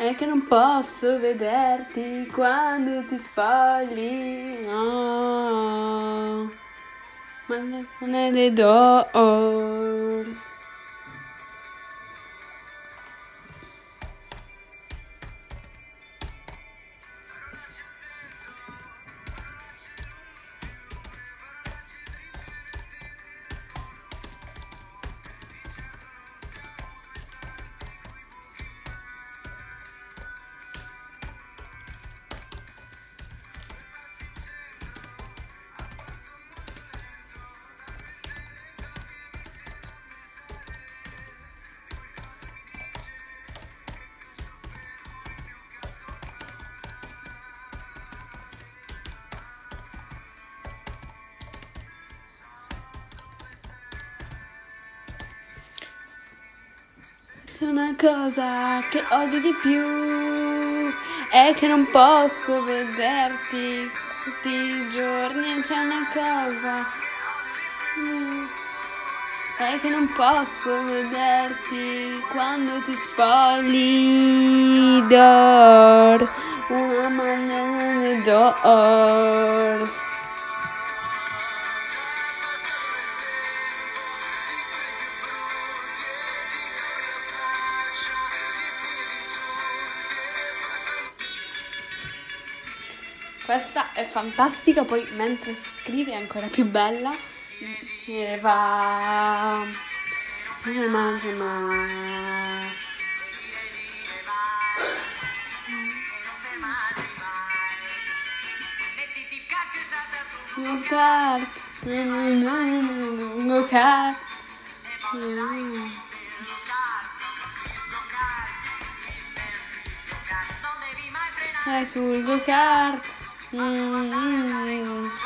è che non posso vederti quando ti spogli. No. Ma non è dei doors. C'è una cosa che odio di più è che non posso vederti tutti i giorni. C'è una cosa mm, è che non posso vederti quando ti spogli. Una mano nei doors. Fantastica, poi mentre si scrive è ancora più bella. E va. Ma, ma... Go kart, go kart. È sul go kart. Mm-hmm.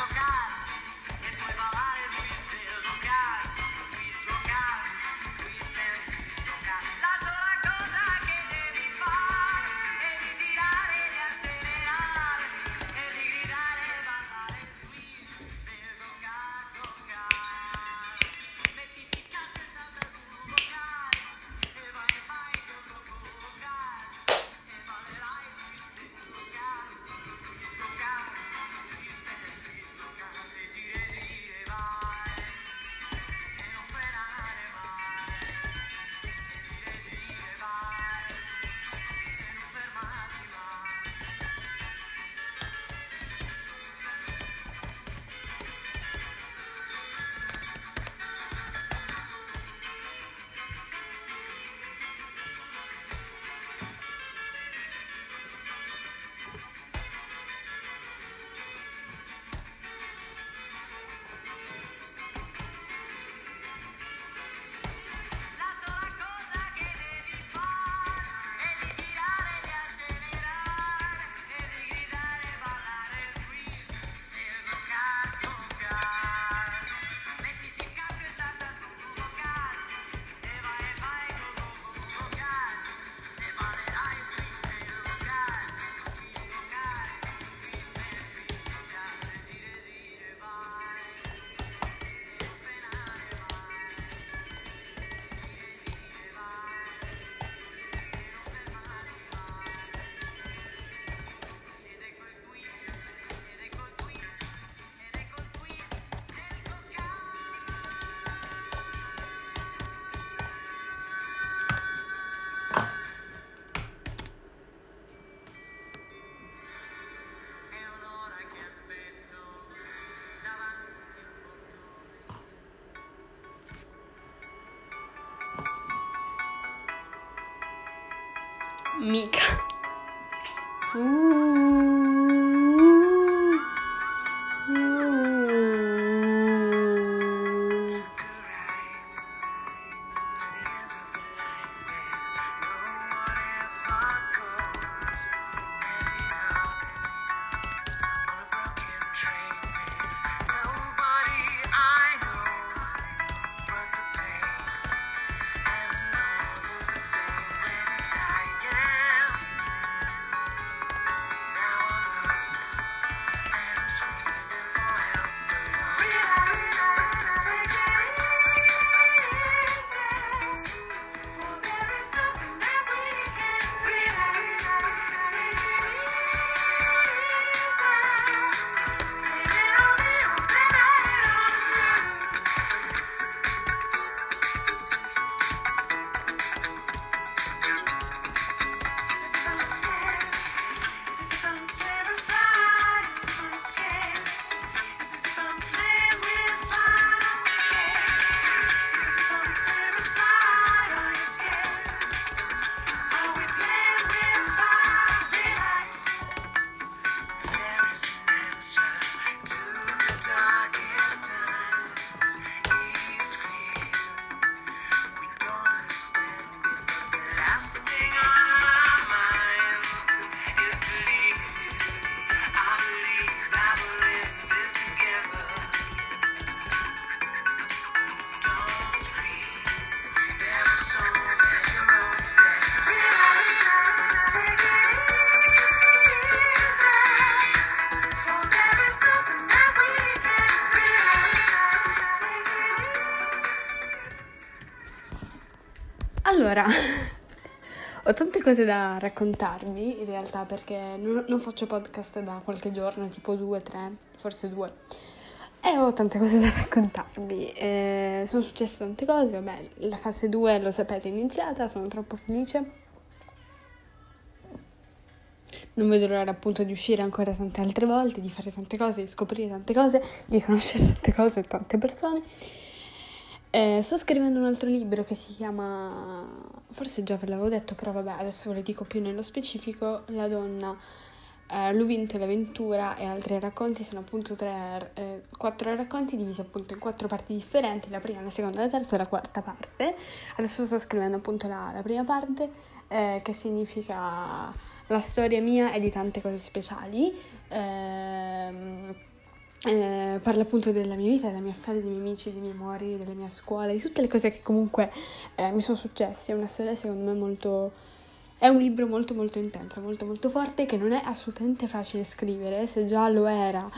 みかん。う cose da raccontarvi in realtà perché non, non faccio podcast da qualche giorno, tipo due, tre, forse due. E ho tante cose da raccontarvi. Eh, sono successe tante cose, vabbè, la fase 2 lo sapete è iniziata, sono troppo felice non vedo l'ora appunto di uscire ancora tante altre volte, di fare tante cose, di scoprire tante cose, di conoscere tante cose e tante persone. Eh, sto scrivendo un altro libro che si chiama, forse già ve l'avevo detto, però vabbè, adesso ve lo dico più nello specifico, La donna, eh, L'Uvinto e l'avventura e altri racconti, sono appunto tre, eh, quattro racconti divisi appunto in quattro parti differenti, la prima, la seconda, la terza e la quarta parte. Adesso sto scrivendo appunto la, la prima parte, eh, che significa la storia mia è di tante cose speciali. Ehm, eh, parla appunto della mia vita, della mia storia, dei miei amici, dei miei amori, della mia scuola, di tutte le cose che comunque eh, mi sono successe. È una storia secondo me molto... È un libro molto molto intenso, molto molto forte che non è assolutamente facile scrivere, se già lo era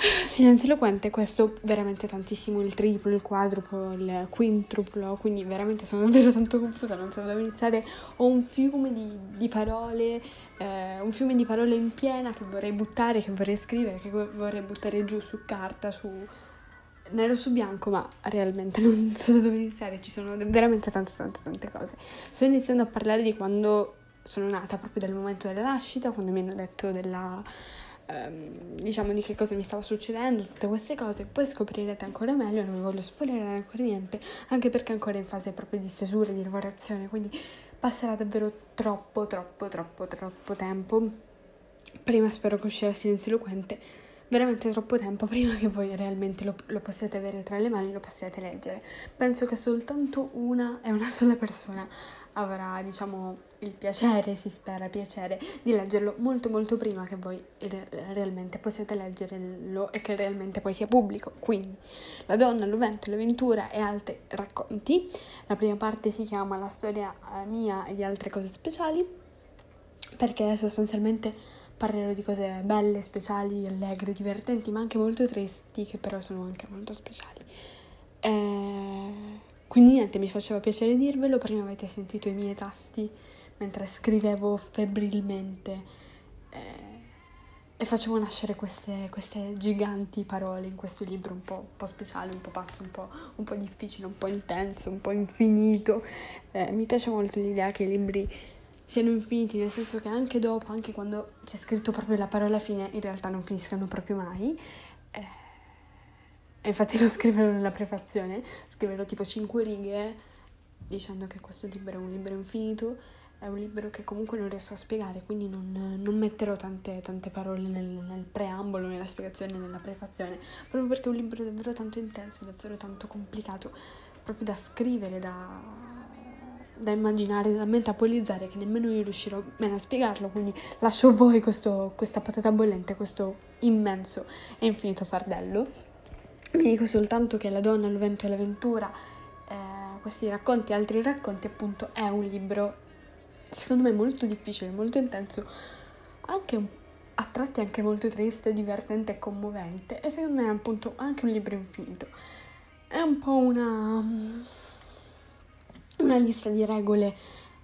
Silenzio eloquente, questo veramente tantissimo, il triplo, il quadruplo, il quintruplo, quindi veramente sono davvero tanto confusa, non so dove iniziare, ho un fiume di, di parole, eh, un fiume di parole in piena che vorrei buttare, che vorrei scrivere, che vorrei buttare giù su carta, su nero su bianco, ma realmente non so dove iniziare, ci sono veramente tante tante tante cose. Sto iniziando a parlare di quando sono nata, proprio dal momento della nascita, quando mi hanno detto della ehm, diciamo di che cosa mi stava succedendo, tutte queste cose, poi scoprirete ancora meglio, non vi voglio spoilerare ancora niente, anche perché è ancora in fase proprio di stesura, di lavorazione, quindi passerà davvero troppo, troppo, troppo, troppo tempo. Prima spero che uscirà Silenzio Eloquente, veramente troppo tempo prima che voi realmente lo, lo possiate avere tra le mani, lo possiate leggere. Penso che soltanto una e una sola persona avrà, diciamo, il piacere, si spera piacere, di leggerlo molto molto prima che voi realmente possiate leggerlo e che realmente poi sia pubblico. Quindi, La donna, l'ovento, l'avventura e altri racconti. La prima parte si chiama La storia eh, mia e di altre cose speciali, perché sostanzialmente parlerò di cose belle, speciali, allegre, divertenti, ma anche molto tristi, che però sono anche molto speciali. Eh quindi niente, mi faceva piacere dirvelo, prima avete sentito i miei tasti mentre scrivevo febbrilmente eh, e facevo nascere queste, queste, giganti parole in questo libro un po', un po speciale, un po' pazzo, un po', un po', difficile, un po' intenso, un po' infinito. Eh, mi piace molto l'idea che i libri siano infiniti, nel senso che anche dopo, anche quando c'è scritto proprio la parola fine, in realtà non finiscano proprio mai. E infatti lo scriverò nella prefazione, scriverò tipo 5 righe dicendo che questo libro è un libro infinito, è un libro che comunque non riesco a spiegare, quindi non, non metterò tante, tante parole nel, nel, preambolo, nella spiegazione, nella prefazione, proprio perché è un libro davvero tanto intenso, davvero tanto complicato, proprio da scrivere, da, da immaginare, da metabolizzare, che nemmeno io riuscirò bene a spiegarlo, quindi lascio a voi questo, questa patata bollente, questo immenso e infinito fardello. Vi dico soltanto che La donna, il vento e l'avventura, eh, questi racconti e altri racconti, appunto, è un libro secondo me molto difficile, molto intenso, anche a tratti anche molto triste, divertente e commovente. E secondo me è appunto anche un libro infinito. È un po' una, una lista di regole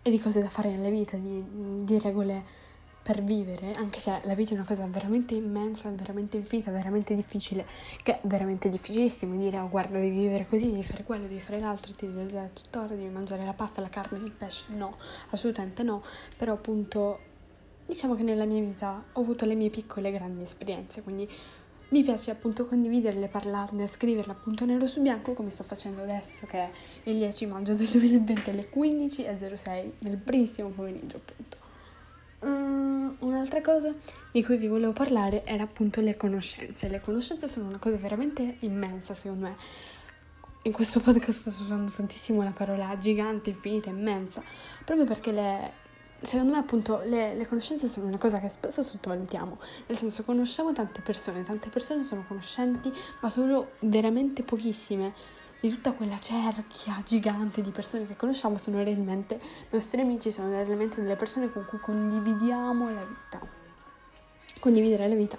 e di cose da fare nella vita, di, di regole per vivere, anche se la vita è una cosa veramente immensa, veramente infinita, veramente difficile, che è veramente difficilissimo dire oh guarda devi vivere così, devi fare quello, devi fare l'altro, ti devi alzare tutt'ora, devi mangiare la pasta, la carne, il pesce, no, assolutamente no, però appunto diciamo che nella mia vita ho avuto le mie piccole e grandi esperienze, quindi mi piace appunto condividerle, parlarne, scriverle appunto nero su bianco come sto facendo adesso che è il 10 maggio del 2020 alle 15.06 del primissimo pomeriggio appunto. Mm, un'altra cosa di cui vi volevo parlare era appunto le conoscenze. Le conoscenze sono una cosa veramente immensa, secondo me. In questo podcast sto usando tantissimo la parola gigante, infinita, immensa, proprio perché le, secondo me appunto le, le, conoscenze sono una cosa che spesso sottovalutiamo, nel senso conosciamo tante persone, tante persone sono conoscenti, ma solo veramente pochissime di tutta quella cerchia gigante di persone che conosciamo sono realmente nostri amici, sono realmente delle persone con cui condividiamo la vita. Condividere la vita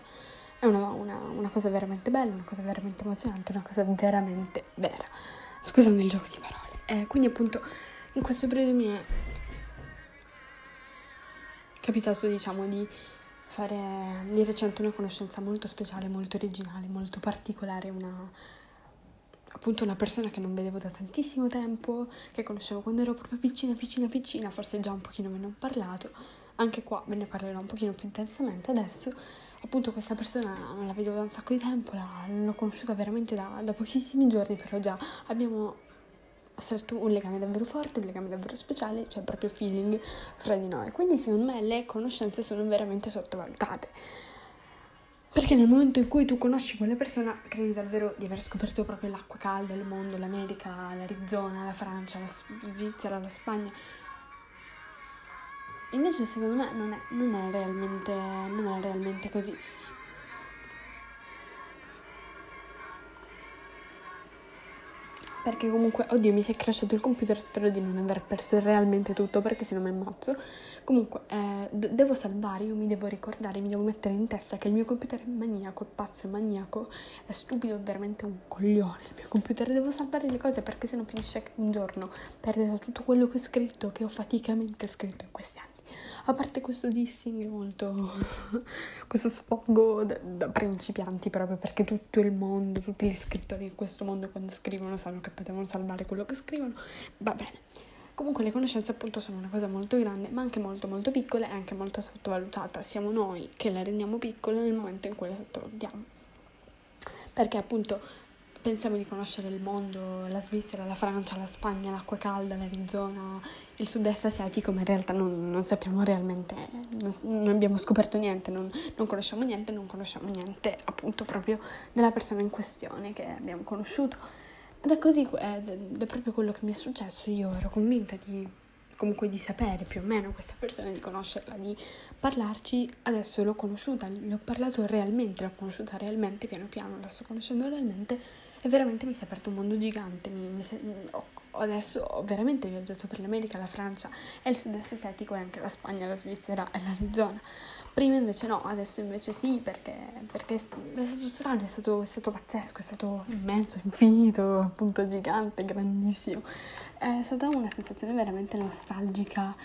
è una, una, una cosa veramente bella, una cosa veramente emozionante, una cosa veramente vera. Scusando il gioco di parole. Eh, quindi appunto in questo periodo mi è capitato, diciamo, di fare di recente una conoscenza molto speciale, molto originale, molto particolare, una appunto una persona che non vedevo da tantissimo tempo, che conoscevo quando ero proprio piccina, piccina, piccina, forse già un pochino me ne ho parlato, anche qua ve ne parlerò un pochino più intensamente adesso, appunto questa persona non la vedevo da un sacco di tempo, la, l'ho conosciuta veramente da, da pochissimi giorni, però già abbiamo stretto un legame davvero forte, un legame davvero speciale, c'è proprio feeling fra di noi. Quindi secondo me le conoscenze sono veramente sottovalutate. Perché nel momento in cui tu conosci quella persona, credi davvero di aver scoperto proprio l'acqua calda, il mondo, l'America, l'Arizona, la Francia, la Svizzera, la Spagna. Invece secondo me non è, non è, realmente, non è realmente così. Perché comunque, oddio, mi si è crashato il computer, spero di non aver perso realmente tutto perché se no mi ammazzo. Comunque, eh, d- devo salvare, io mi devo ricordare, mi devo mettere in testa che il mio computer è maniaco, è pazzo, è maniaco, è stupido, è veramente un coglione il mio computer. Devo salvare le cose perché se no finisce un giorno, perderò tutto quello che ho scritto, che ho faticamente scritto in questi anni. A parte questo dissing molto... questo sfogo da, da, principianti proprio perché tutto il mondo, tutti gli scrittori in questo mondo quando scrivono sanno che potevano salvare quello che scrivono, va bene. Comunque le conoscenze appunto sono una cosa molto grande, ma anche molto molto piccola e anche molto sottovalutata. Siamo noi che la rendiamo piccola nel momento in cui la sottovalutiamo. Perché appunto pensiamo di conoscere il mondo, la Svizzera, la Francia, la Spagna, l'acqua calda, l'Arizona, il sud-est asiatico, ma in realtà non, non sappiamo realmente, non, non, abbiamo scoperto niente, non, non, conosciamo niente, non conosciamo niente appunto proprio della persona in questione che abbiamo conosciuto. Ed è così, ed è proprio quello che mi è successo, io ero convinta di comunque di sapere più o meno questa persona, di conoscerla, di parlarci, adesso l'ho conosciuta, le ho parlato realmente, l'ho conosciuta realmente, piano piano la sto conoscendo realmente e veramente mi si è aperto un mondo gigante. Mi, mi ho, adesso ho veramente viaggiato per l'America, la Francia e il sud-est asiatico e anche la Spagna, la Svizzera e l'Arizona. Prima invece no, adesso invece sì, perché, perché è stato strano, è stato, è stato pazzesco, è stato immenso, infinito, appunto gigante, grandissimo. È stata una sensazione veramente nostalgica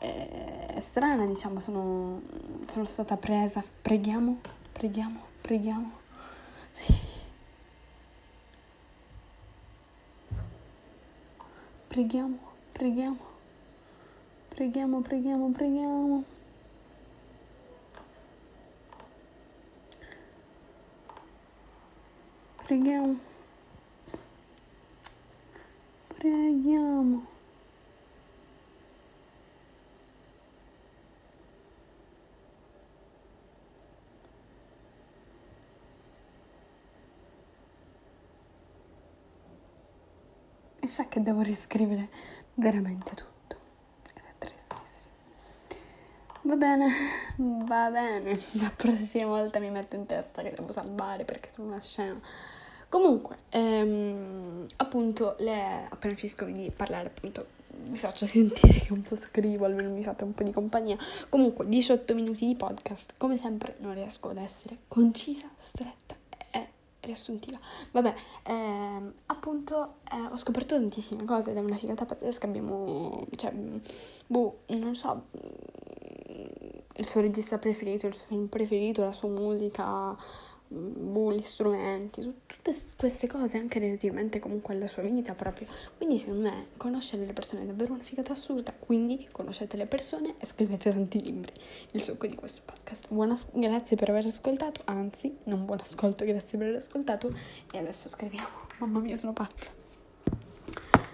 e strana, diciamo, sono, sono stata presa. Preghiamo, preghiamo, preghiamo. Sì. Preghiamo, preghiamo, preghiamo, preghiamo, preghiamo. Preghiamo. Preghiamo. Sa che devo riscrivere veramente tutto. Ed è tristissimo. Va bene, va bene. La prossima volta mi metto in testa che devo salvare perché sono una scena. Comunque, ehm, appunto, le, appena finisco di parlare, appunto, vi faccio sentire che un po' scrivo, almeno mi fate un po' di compagnia. Comunque, 18 minuti di podcast, come sempre non riesco ad essere concisa, stretta riassuntiva. Vabbè, ehm, appunto eh, ho scoperto tantissime cose ed è una figata pazzesca. Abbiamo, cioè, boh, non so, il suo regista preferito, il suo film preferito, la sua musica, gli strumenti, tutte queste cose anche relativamente comunque alla sua vita proprio. Quindi secondo me conoscere le persone è davvero una figata assurda, quindi conoscete le persone e scrivete tanti libri. Il succo di questo podcast. Buona, grazie per aver ascoltato, anzi, non buon ascolto, grazie per aver ascoltato e adesso scriviamo. Mamma mia, sono pazza.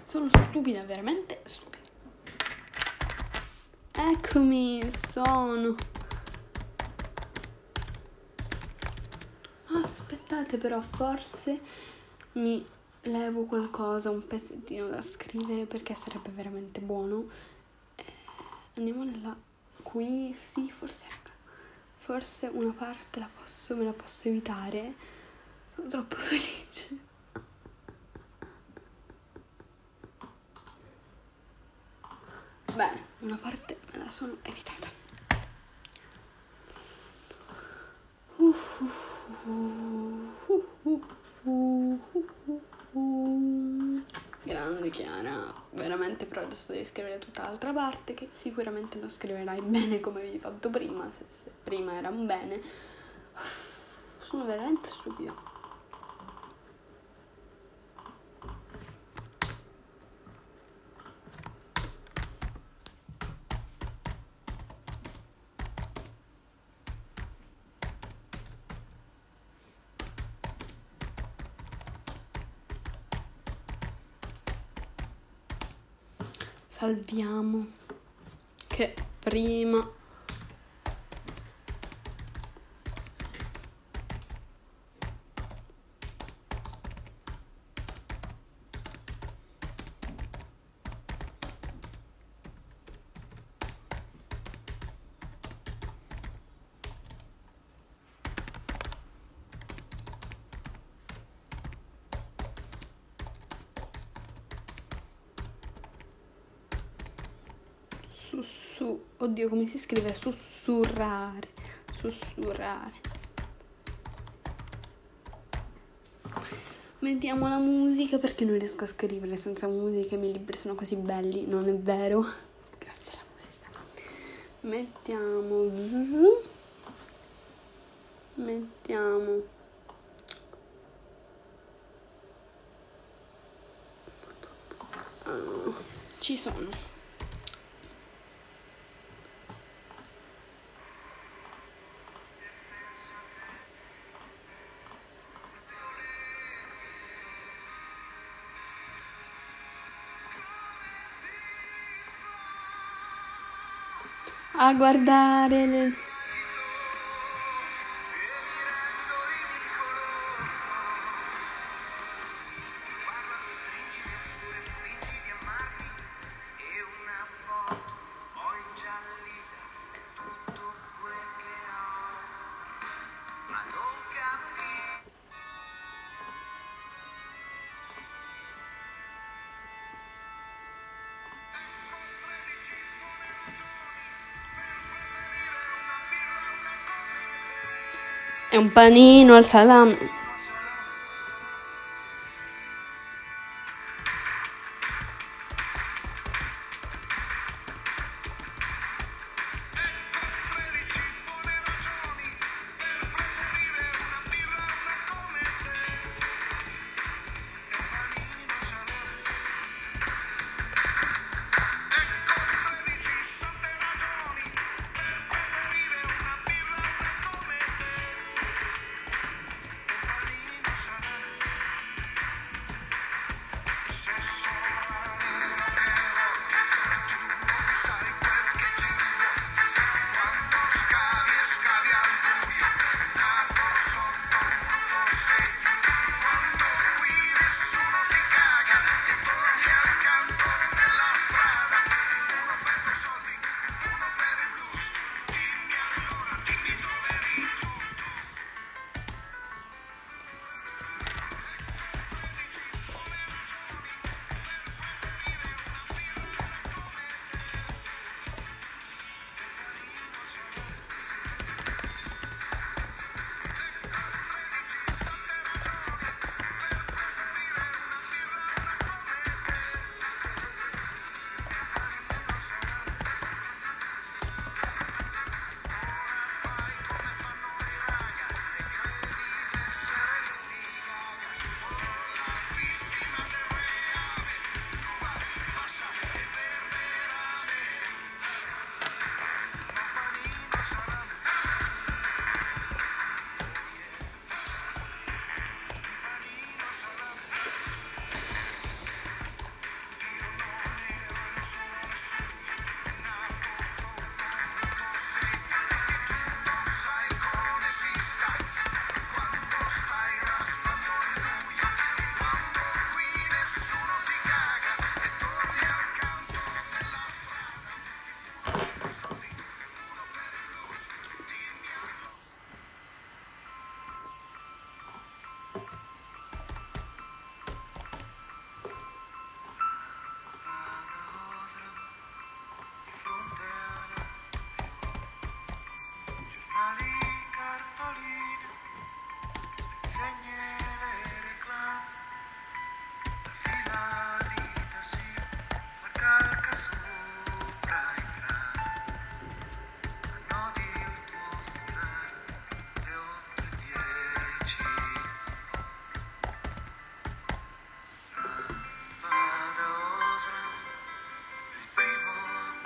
Sono stupida, veramente stupida. Eccomi, sono aspettate però forse mi levo qualcosa, un pezzettino da scrivere perché sarebbe veramente buono. Eh, andiamo nella qui, sì, forse forse una parte la posso, me la posso evitare. Sono troppo felice. Bene, una parte me la sono evitata. Grande Chiara, veramente, però adesso devi scrivere tutta l'altra parte che sicuramente non scriverai bene come avevi fatto prima, se, se prima era un bene. Sono veramente stupida. Salviamo. Che prima sussu... Oddio, come si scrive? Sussurrare. Sussurrare. Mettiamo la musica perché non riesco a scrivere senza musica. I miei libri sono così belli, non è vero? Grazie alla musica. Mettiamo. Mettiamo. Uh, ci sono. A guardare le... un panino al salame.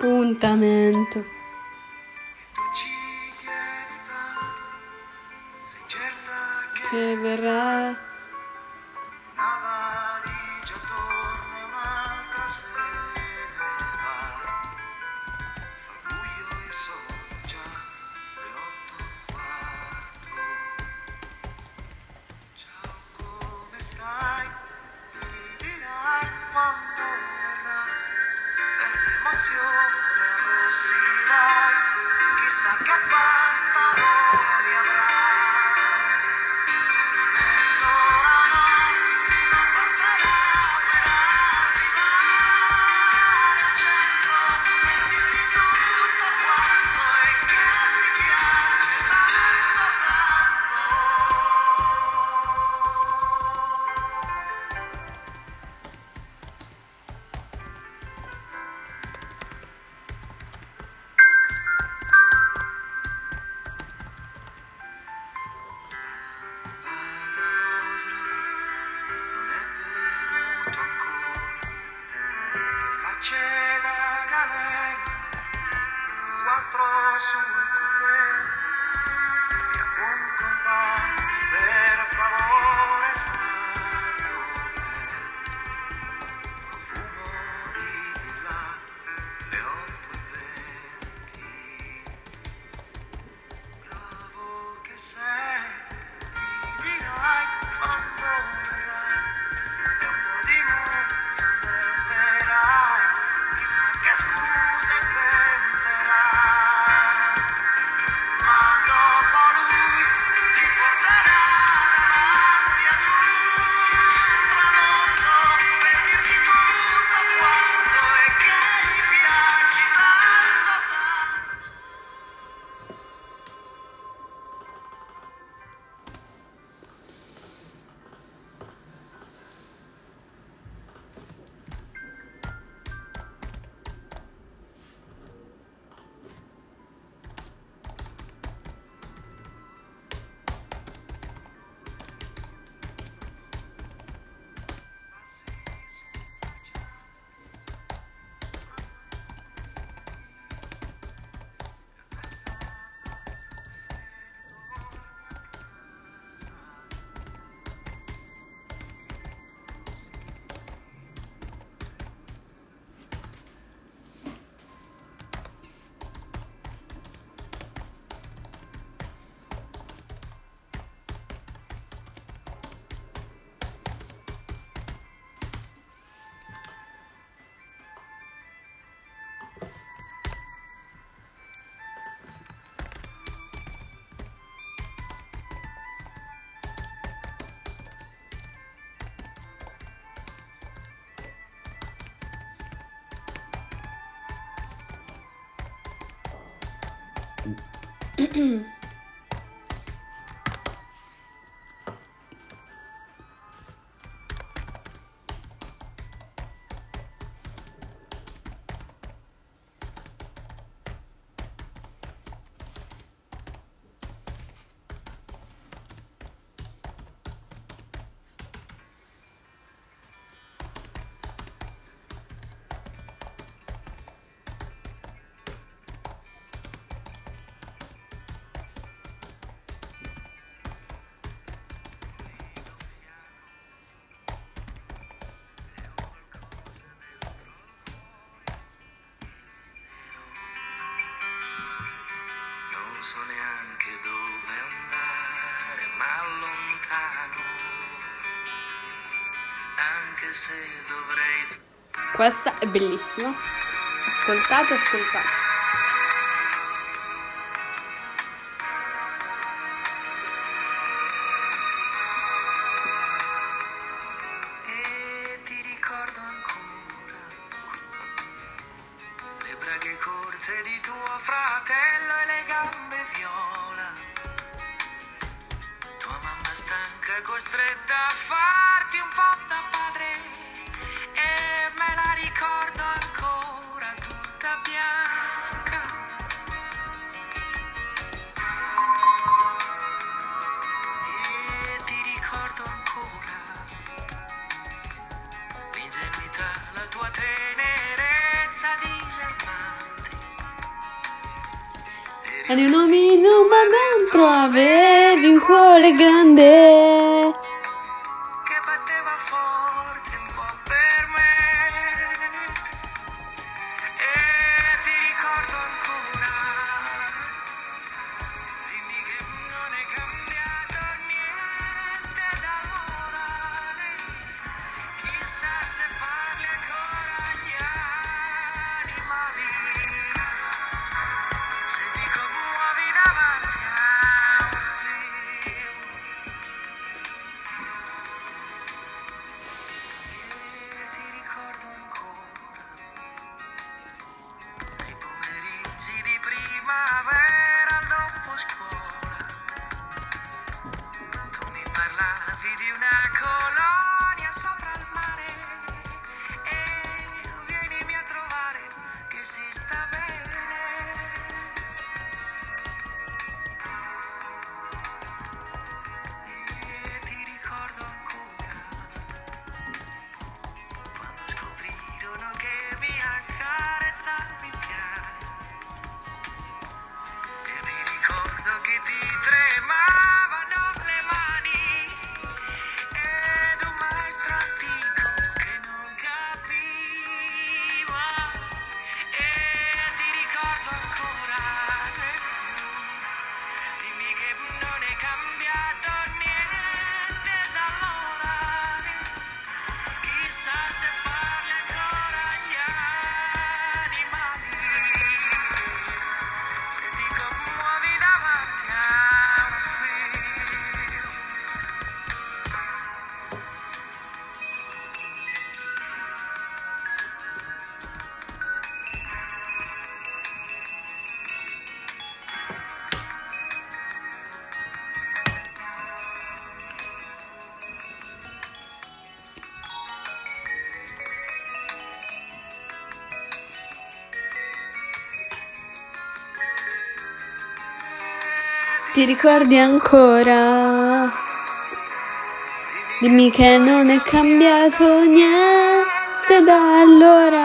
appuntamento. canzone rossirà, chissà che. 咳 咳 so neanche dove andare, ma lontano, anche se dovrei... Questa è bellissima. Ascoltate, ascoltate. le corse di tuo fratello e le gambe viola. Tua mamma stanca costretta a farti un po' da... Eri un omino ma dentro avevi un cuore grande. ricordi ancora? Dimmi che non è cambiato niente da allora.